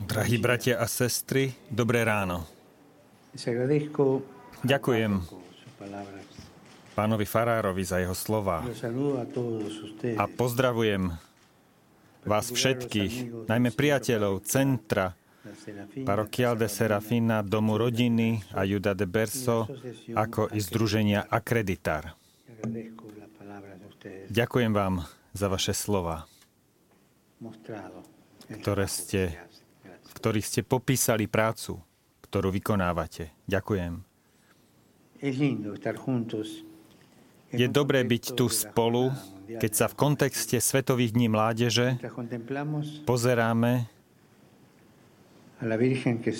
Drahí bratia a sestry, dobré ráno. Ďakujem pánovi Farárovi za jeho slova a pozdravujem vás všetkých, najmä priateľov Centra, Parokial de Serafina, Domu rodiny a Juda de Berso, ako i Združenia Akreditar. Ďakujem vám za vaše slova, mostrado. Ktoré ste, v ktorých ste popísali prácu, ktorú vykonávate. Ďakujem. Je dobré byť tu spolu, keď sa v kontexte Svetových dní mládeže pozeráme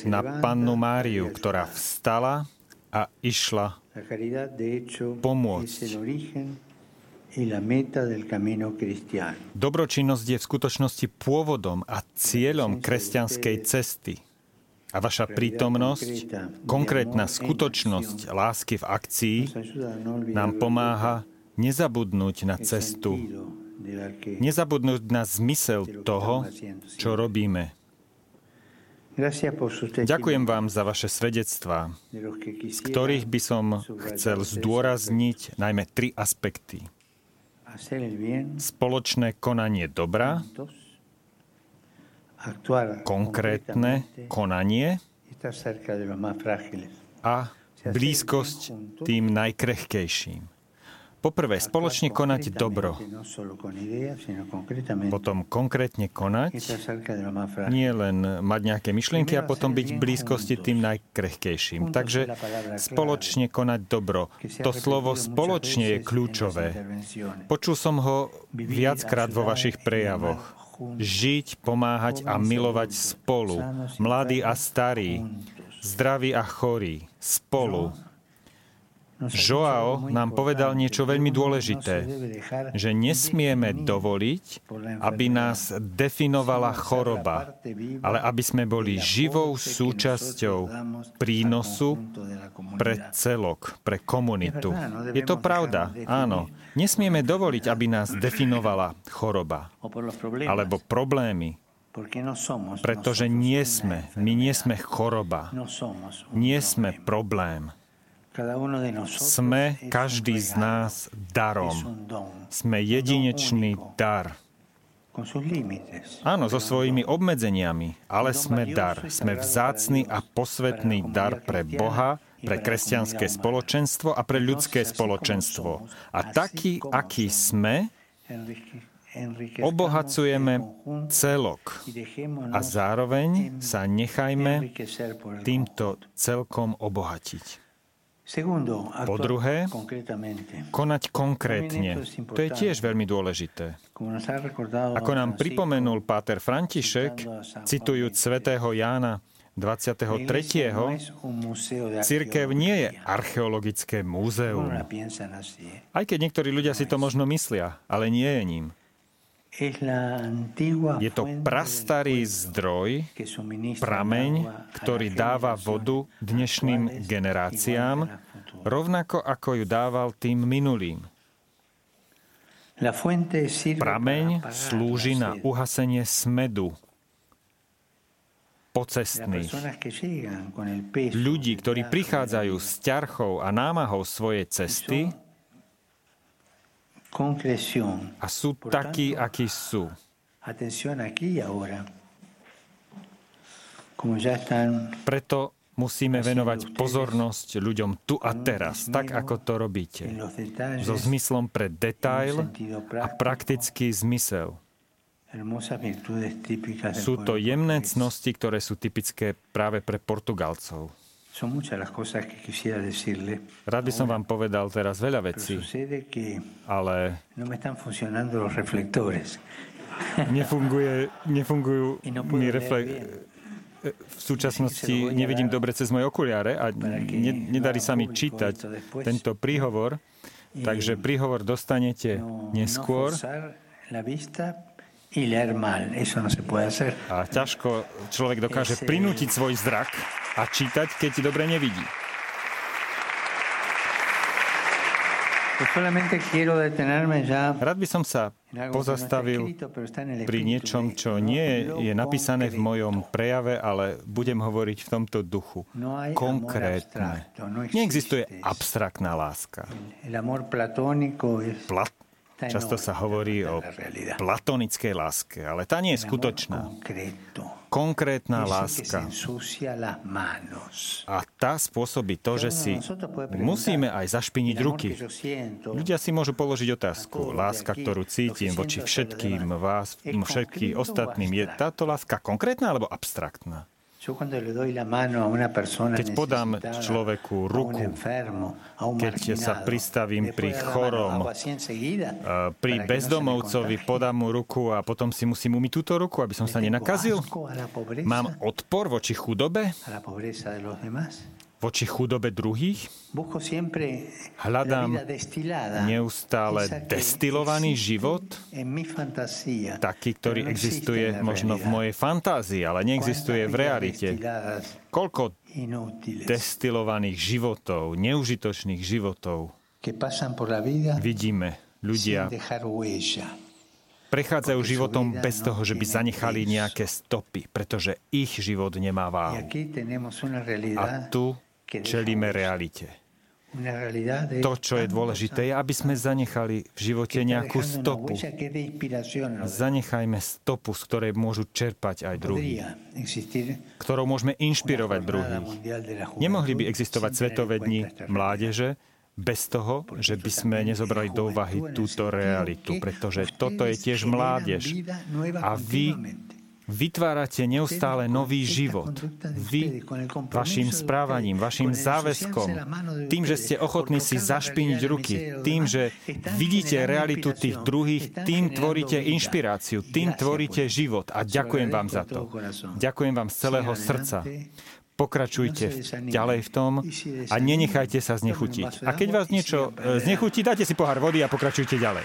na pannu Máriu, ktorá vstala a išla pomôcť. Dobročinnosť je v skutočnosti pôvodom a cieľom kresťanskej cesty. A vaša prítomnosť, konkrétna skutočnosť lásky v akcii nám pomáha nezabudnúť na cestu, nezabudnúť na zmysel toho, čo robíme. Ďakujem vám za vaše svedectvá, z ktorých by som chcel zdôrazniť najmä tri aspekty. Spoločné konanie dobra, konkrétne konanie a blízkosť tým najkrehkejším. Poprvé, spoločne konať dobro, potom konkrétne konať, nie len mať nejaké myšlienky a potom byť v blízkosti tým najkrehkejším. Takže spoločne konať dobro. To slovo spoločne je kľúčové. Počul som ho viackrát vo vašich prejavoch. Žiť, pomáhať a milovať spolu. Mladí a starí, zdraví a chorí. Spolu. Ha Joao nám povedal niečo veľmi dôležité, no že nesmieme dovoliť, aby nás definovala choroba, ale aby sme boli živou súčasťou prínosu pre celok, pre komunitu. Je no to pravda, áno. Nesmieme dovoliť, aby nás definovala choroba alebo problémy, no pretože nie sme, my nie sme choroba, no nie sme problém. Sme každý z nás darom. Sme jedinečný dar. Áno, so svojimi obmedzeniami, ale sme dar. Sme vzácný a posvetný dar pre Boha, pre kresťanské spoločenstvo a pre ľudské spoločenstvo. A taký, aký sme, obohacujeme celok. A zároveň sa nechajme týmto celkom obohatiť. Po druhé. Konať konkrétne. To je tiež veľmi dôležité. Ako nám pripomenul páter František, citujúc svätého Jána 23. no Cirkev nie je archeologické múzeum. Aj keď niektorí ľudia si to možno myslia, ale nie je ním. Je to prastarý zdroj, prameň, ktorý dáva vodu dnešným generáciám, rovnako ako ju dával tým minulým. Prameň slúži na uhasenie smedu pocestných. Ľudí, ktorí prichádzajú s ťarchou a námahou svojej cesty. A sú takí, akí sú. Preto musíme venovať pozornosť ľuďom tu a teraz, tak ako to robíte. So zmyslom pre detail a praktický zmysel. Sú to jemné cnosti, ktoré sú typické práve pre Portugalcov. Rád by som vám povedal teraz veľa vecí, ale no nefunguje, nefungujú Y no mi leer refle- bien. v súčasnosti nevidím dobre cez moje okuliare a ne, nedarí sa mi čítať tento príhovor, takže príhovor dostanete No, neskôr no no a ťažko človek dokáže prinútiť svoj zrak a čítať, keď dobre nevidí. Rád by som sa pozastavil pri niečom, čo nie je napísané v mojom prejave, ale budem hovoriť v tomto duchu. No Konkrétne. No Neexistuje abstraktná láska. Plat- Často sa hovorí o platonickej láske, ale tá nie je skutočná. Konkrétna láska. A tá spôsobí to, že si musíme aj zašpiniť ruky. Ľudia si môžu položiť otázku. Láska, ktorú cítim voči všetkým vás, všetkým ostatným, je táto láska konkrétna alebo abstraktná? Keď podám človeku ruku, keď sa pristavím pri chorom, pri bezdomovcovi podám mu ruku a potom si musím umyť túto ruku, aby som sa nenakazil? Mám odpor voči chudobe? Voči chudobe druhých. Hľadám neustále destilovaný život, taký, ktorý existuje možno v mojej fantázii, ale neexistuje v realite. Koľko destilovaných životov, neužitočných životov vidíme ľudia prechádzajú životom bez toho, že by zanechali nejaké stopy, pretože ich život nemá váhu. A tu čelíme realite. To, čo je dôležité, je, aby sme zanechali v živote nejakú stopu. Zanechajme stopu, z ktorej môžu čerpať aj druhí, ktorou môžeme inšpirovať druhých. Nemohli by existovať svetové dni mládeže bez toho, že by sme nezobrali do úvahy túto realitu, pretože toto je tiež mládež. A vy vytvárate neustále nový život. Vy vašim správaním, vašim záväzkom, tým, že ste ochotní si zašpiniť ruky, tým, že vidíte realitu tých druhých, tým tvoríte inšpiráciu, tým tvoríte život. A ďakujem vám za to. Ďakujem vám z celého srdca. Pokračujte ďalej v tom a nenechajte sa znechutiť. A keď vás niečo e, znechutí, dajte si pohár vody a pokračujte ďalej.